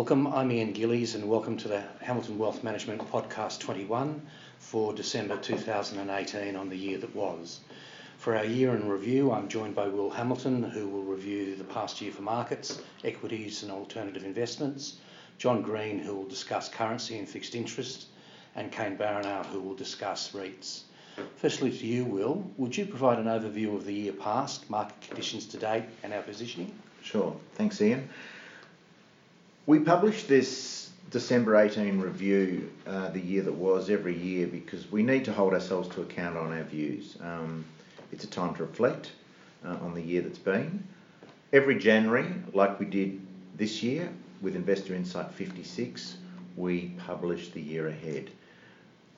Welcome. I'm Ian Gillies, and welcome to the Hamilton Wealth Management Podcast 21 for December 2018 on the year that was. For our year in review, I'm joined by Will Hamilton, who will review the past year for markets, equities, and alternative investments, John Green, who will discuss currency and fixed interest, and Kane Baranow, who will discuss REITs. Firstly, to you, Will, would you provide an overview of the year past, market conditions to date, and our positioning? Sure. Thanks, Ian. We publish this December 18 review, uh, the year that was, every year because we need to hold ourselves to account on our views. Um, it's a time to reflect uh, on the year that's been. Every January, like we did this year with Investor Insight 56, we publish the year ahead.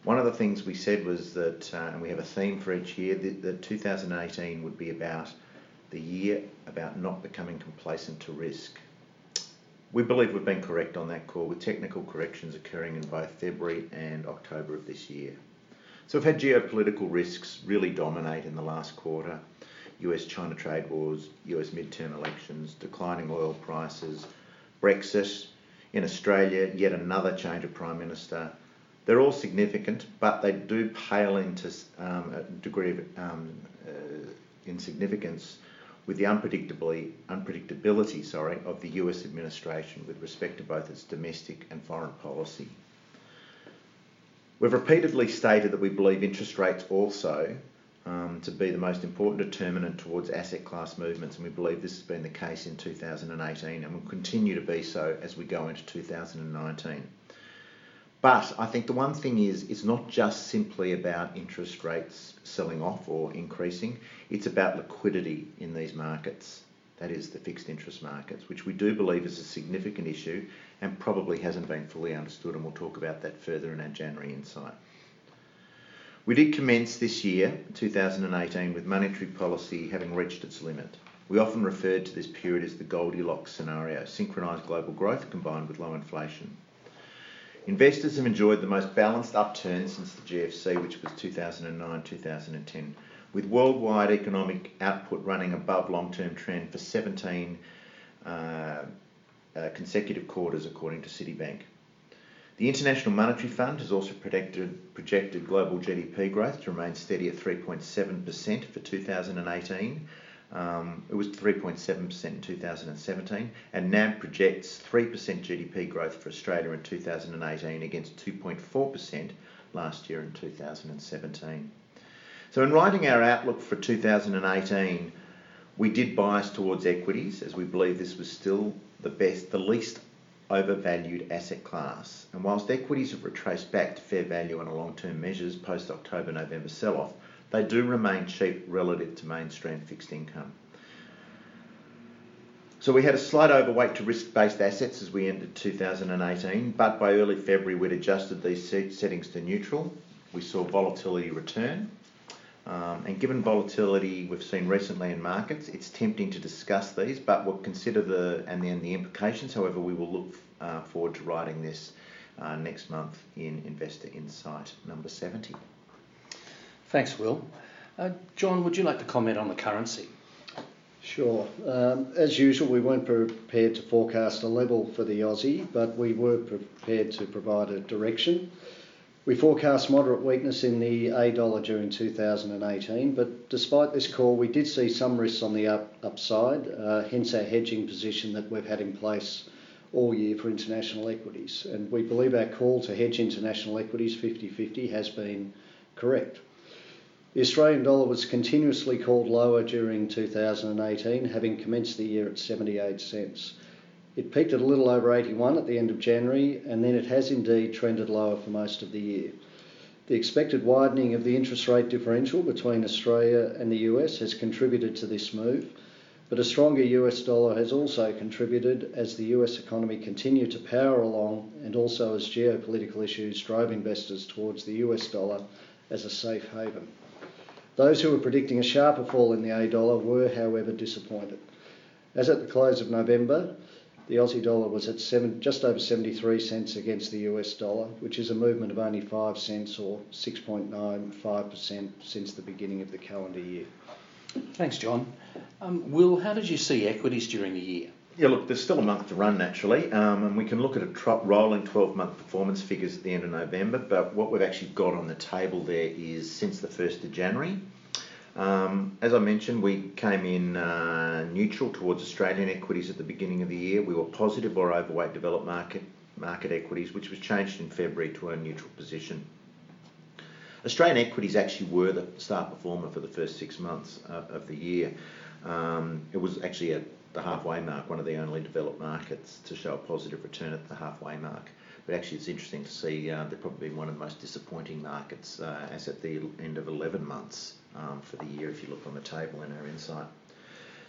One of the things we said was that, uh, and we have a theme for each year, that, that 2018 would be about the year about not becoming complacent to risk. We believe we've been correct on that call with technical corrections occurring in both February and October of this year. So we've had geopolitical risks really dominate in the last quarter. US China trade wars, US midterm elections, declining oil prices, Brexit, in Australia, yet another change of Prime Minister. They're all significant, but they do pale into um, a degree of um, uh, insignificance with the unpredictability sorry, of the US administration with respect to both its domestic and foreign policy. We've repeatedly stated that we believe interest rates also um, to be the most important determinant towards asset class movements, and we believe this has been the case in 2018 and will continue to be so as we go into 2019. But I think the one thing is, it's not just simply about interest rates selling off or increasing, it's about liquidity in these markets. That is the fixed interest markets, which we do believe is a significant issue and probably hasn't been fully understood, and we'll talk about that further in our January insight. We did commence this year, 2018, with monetary policy having reached its limit. We often referred to this period as the Goldilocks scenario, synchronised global growth combined with low inflation. Investors have enjoyed the most balanced upturn since the GFC, which was 2009 2010, with worldwide economic output running above long term trend for 17 uh, uh, consecutive quarters, according to Citibank. The International Monetary Fund has also projected, projected global GDP growth to remain steady at 3.7% for 2018 um, it was 3.7% in 2017, and NAB projects 3% GDP growth for Australia in 2018 against 2.4% last year in 2017. So, in writing our outlook for 2018, we did bias towards equities as we believe this was still the best, the least overvalued asset class. And whilst equities have retraced back to fair value on a long term measures post October November sell off, they do remain cheap relative to mainstream fixed income. So we had a slight overweight to risk-based assets as we ended 2018, but by early February we'd adjusted these settings to neutral. We saw volatility return, um, and given volatility we've seen recently in markets, it's tempting to discuss these, but we'll consider the and then the implications. However, we will look uh, forward to writing this uh, next month in Investor Insight number 70. Thanks, Will. Uh, John, would you like to comment on the currency? Sure. Um, as usual, we weren't prepared to forecast a level for the Aussie, but we were prepared to provide a direction. We forecast moderate weakness in the A dollar during 2018, but despite this call, we did see some risks on the up, upside, uh, hence our hedging position that we've had in place all year for international equities. And we believe our call to hedge international equities 50 50 has been correct. The Australian dollar was continuously called lower during 2018, having commenced the year at 78 cents. It peaked at a little over 81 at the end of January, and then it has indeed trended lower for most of the year. The expected widening of the interest rate differential between Australia and the US has contributed to this move, but a stronger US dollar has also contributed as the US economy continued to power along and also as geopolitical issues drove investors towards the US dollar as a safe haven. Those who were predicting a sharper fall in the A dollar were, however, disappointed. As at the close of November, the Aussie dollar was at seven, just over 73 cents against the US dollar, which is a movement of only 5 cents or 6.95% since the beginning of the calendar year. Thanks, John. Um, Will, how did you see equities during the year? Yeah, look, there's still a month to run naturally, um, and we can look at a rolling 12 month performance figures at the end of November. But what we've actually got on the table there is since the 1st of January. Um, as I mentioned, we came in uh, neutral towards Australian equities at the beginning of the year. We were positive or overweight developed market market equities, which was changed in February to a neutral position. Australian equities actually were the star performer for the first six months uh, of the year. Um, it was actually at the halfway mark, one of the only developed markets to show a positive return at the halfway mark. But actually, it's interesting to see uh, they've probably been one of the most disappointing markets uh, as at the end of 11 months um, for the year, if you look on the table in our insight.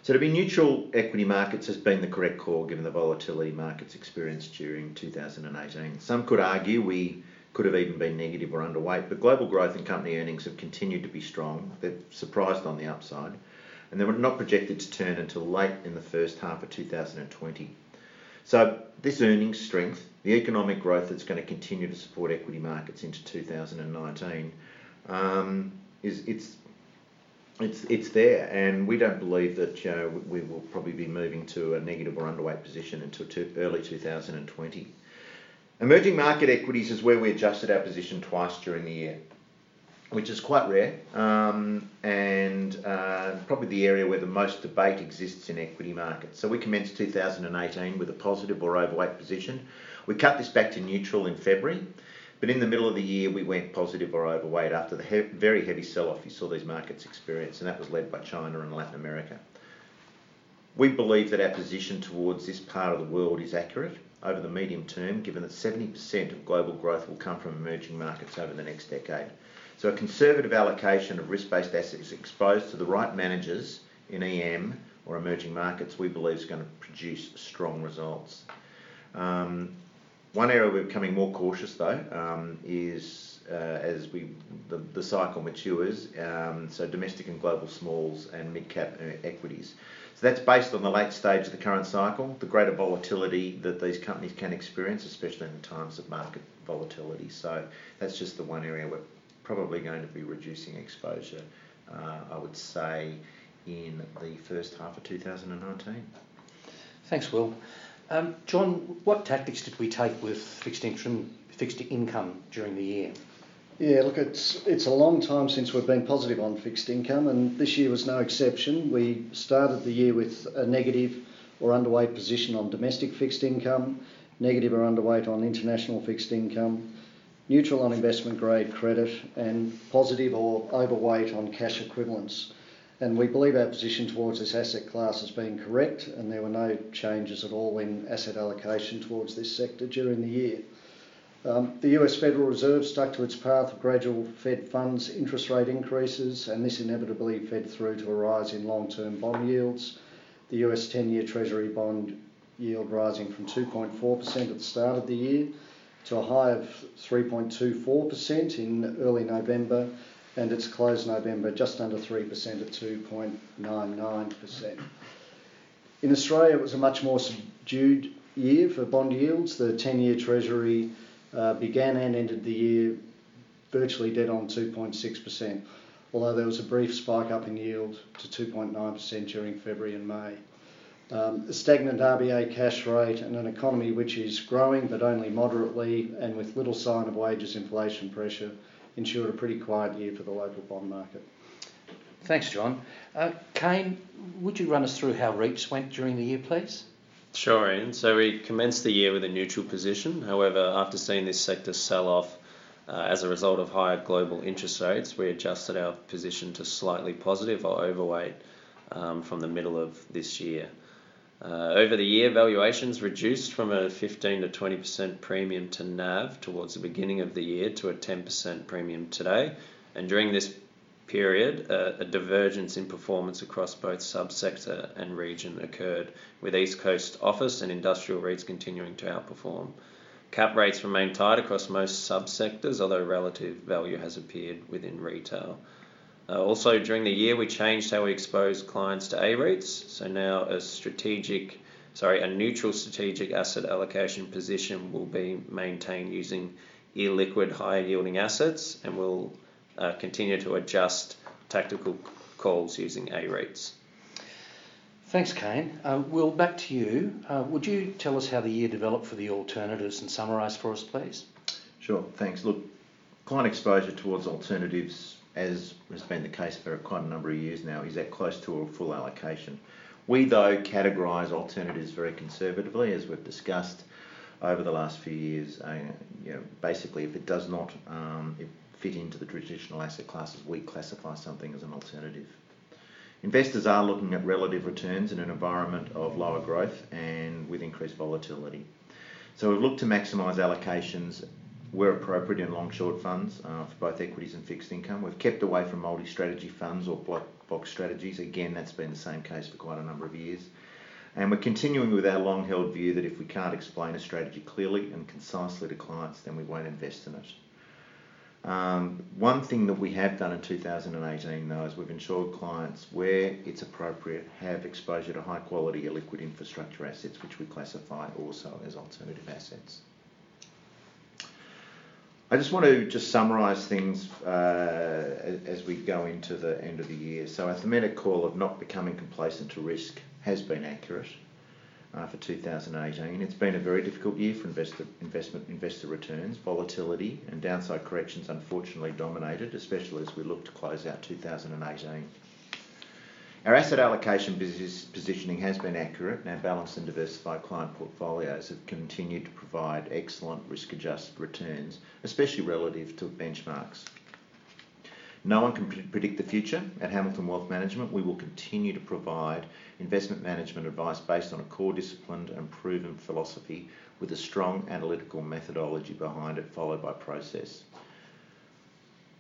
So to be neutral equity markets has been the correct call given the volatility markets experienced during 2018. Some could argue we could have even been negative or underweight, but global growth and company earnings have continued to be strong. They've surprised on the upside and they were not projected to turn until late in the first half of 2020. So this earnings strength, the economic growth that's going to continue to support equity markets into 2019, um, is it's it's it's there, and we don't believe that we will probably be moving to a negative or underweight position until early 2020. Emerging market equities is where we adjusted our position twice during the year which is quite rare um, and uh, probably the area where the most debate exists in equity markets. So we commenced 2018 with a positive or overweight position. We cut this back to neutral in February, but in the middle of the year we went positive or overweight after the he- very heavy sell-off you saw these markets experience, and that was led by China and Latin America. We believe that our position towards this part of the world is accurate over the medium term, given that 70% of global growth will come from emerging markets over the next decade. So a conservative allocation of risk-based assets exposed to the right managers in EM or emerging markets, we believe is going to produce strong results. Um, one area we're becoming more cautious though um, is uh, as we the, the cycle matures, um, so domestic and global smalls and mid-cap uh, equities. So that's based on the late stage of the current cycle, the greater volatility that these companies can experience, especially in times of market volatility. So that's just the one area we're probably going to be reducing exposure, uh, I would say, in the first half of 2019. Thanks, Will. Um, John, what tactics did we take with fixed income, fixed income during the year? Yeah, look, it's it's a long time since we've been positive on fixed income, and this year was no exception. We started the year with a negative or underweight position on domestic fixed income, negative or underweight on international fixed income, neutral on investment grade credit, and positive or overweight on cash equivalents. And we believe our position towards this asset class has been correct, and there were no changes at all in asset allocation towards this sector during the year. Um, the US Federal Reserve stuck to its path of gradual Fed funds interest rate increases, and this inevitably fed through to a rise in long term bond yields. The US 10 year Treasury bond yield rising from 2.4% at the start of the year to a high of 3.24% in early November, and its close November just under 3% at 2.99%. In Australia, it was a much more subdued year for bond yields. The 10 year Treasury uh, began and ended the year virtually dead on 2.6%, although there was a brief spike up in yield to 2.9% during February and May. Um, a stagnant RBA cash rate and an economy which is growing but only moderately and with little sign of wages inflation pressure ensured a pretty quiet year for the local bond market. Thanks, John. Uh, Kane, would you run us through how REITs went during the year, please? Sure, Ian. So we commenced the year with a neutral position. However, after seeing this sector sell off uh, as a result of higher global interest rates, we adjusted our position to slightly positive or overweight um, from the middle of this year. Uh, over the year, valuations reduced from a 15 to 20% premium to NAV towards the beginning of the year to a 10% premium today. And during this period, uh, a divergence in performance across both subsector and region occurred, with East Coast office and industrial REITs continuing to outperform. Cap rates remain tight across most subsectors, although relative value has appeared within retail. Uh, also, during the year, we changed how we expose clients to A-REITs. So now a strategic, sorry, a neutral strategic asset allocation position will be maintained using illiquid higher yielding assets and we'll uh, continue to adjust tactical calls using A-REITs. Thanks, Kane. Uh, Will, back to you. Uh, would you tell us how the year developed for the alternatives and summarise for us, please? Sure, thanks. Look, client exposure towards alternatives, as has been the case for quite a number of years now, is at close to a full allocation. We, though, categorise alternatives very conservatively, as we've discussed over the last few years. Uh, you know, basically, if it does not um, fit into the traditional asset classes, we classify something as an alternative. Investors are looking at relative returns in an environment of lower growth and with increased volatility. So we've looked to maximise allocations where appropriate in long short funds uh, for both equities and fixed income. We've kept away from multi strategy funds or black box strategies. Again, that's been the same case for quite a number of years. And we're continuing with our long held view that if we can't explain a strategy clearly and concisely to clients, then we won't invest in it. Um, one thing that we have done in 2018 though is we've ensured clients where it's appropriate have exposure to high quality illiquid infrastructure assets which we classify also as alternative assets. I just want to just summarise things uh, as we go into the end of the year. So our thematic call of not becoming complacent to risk has been accurate uh, for 2018. It's been a very difficult year for investor, investment investor returns. Volatility and downside corrections unfortunately dominated, especially as we look to close out 2018. Our asset allocation positioning has been accurate, and our balanced and diversified client portfolios have continued to provide excellent risk-adjusted returns, especially relative to benchmarks. No one can predict the future. At Hamilton Wealth Management, we will continue to provide investment management advice based on a core disciplined and proven philosophy with a strong analytical methodology behind it, followed by process.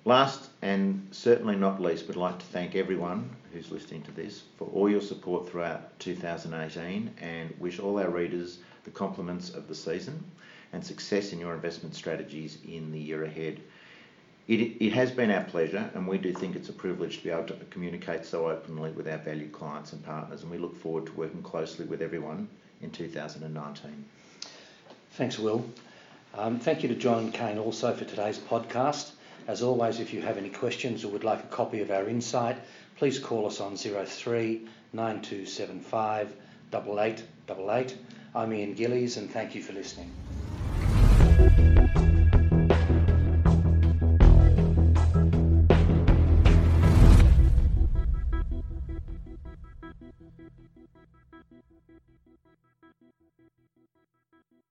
Last and certainly not least, we'd like to thank everyone who's listening to this for all your support throughout 2018 and wish all our readers the compliments of the season and success in your investment strategies in the year ahead. It, it has been our pleasure, and we do think it's a privilege to be able to communicate so openly with our valued clients and partners, and we look forward to working closely with everyone in 2019. Thanks, Will. Um, thank you to John Kane also for today's podcast. As always, if you have any questions or would like a copy of our insight, please call us on 03 9275 8888. I'm Ian Gillies, and thank you for listening.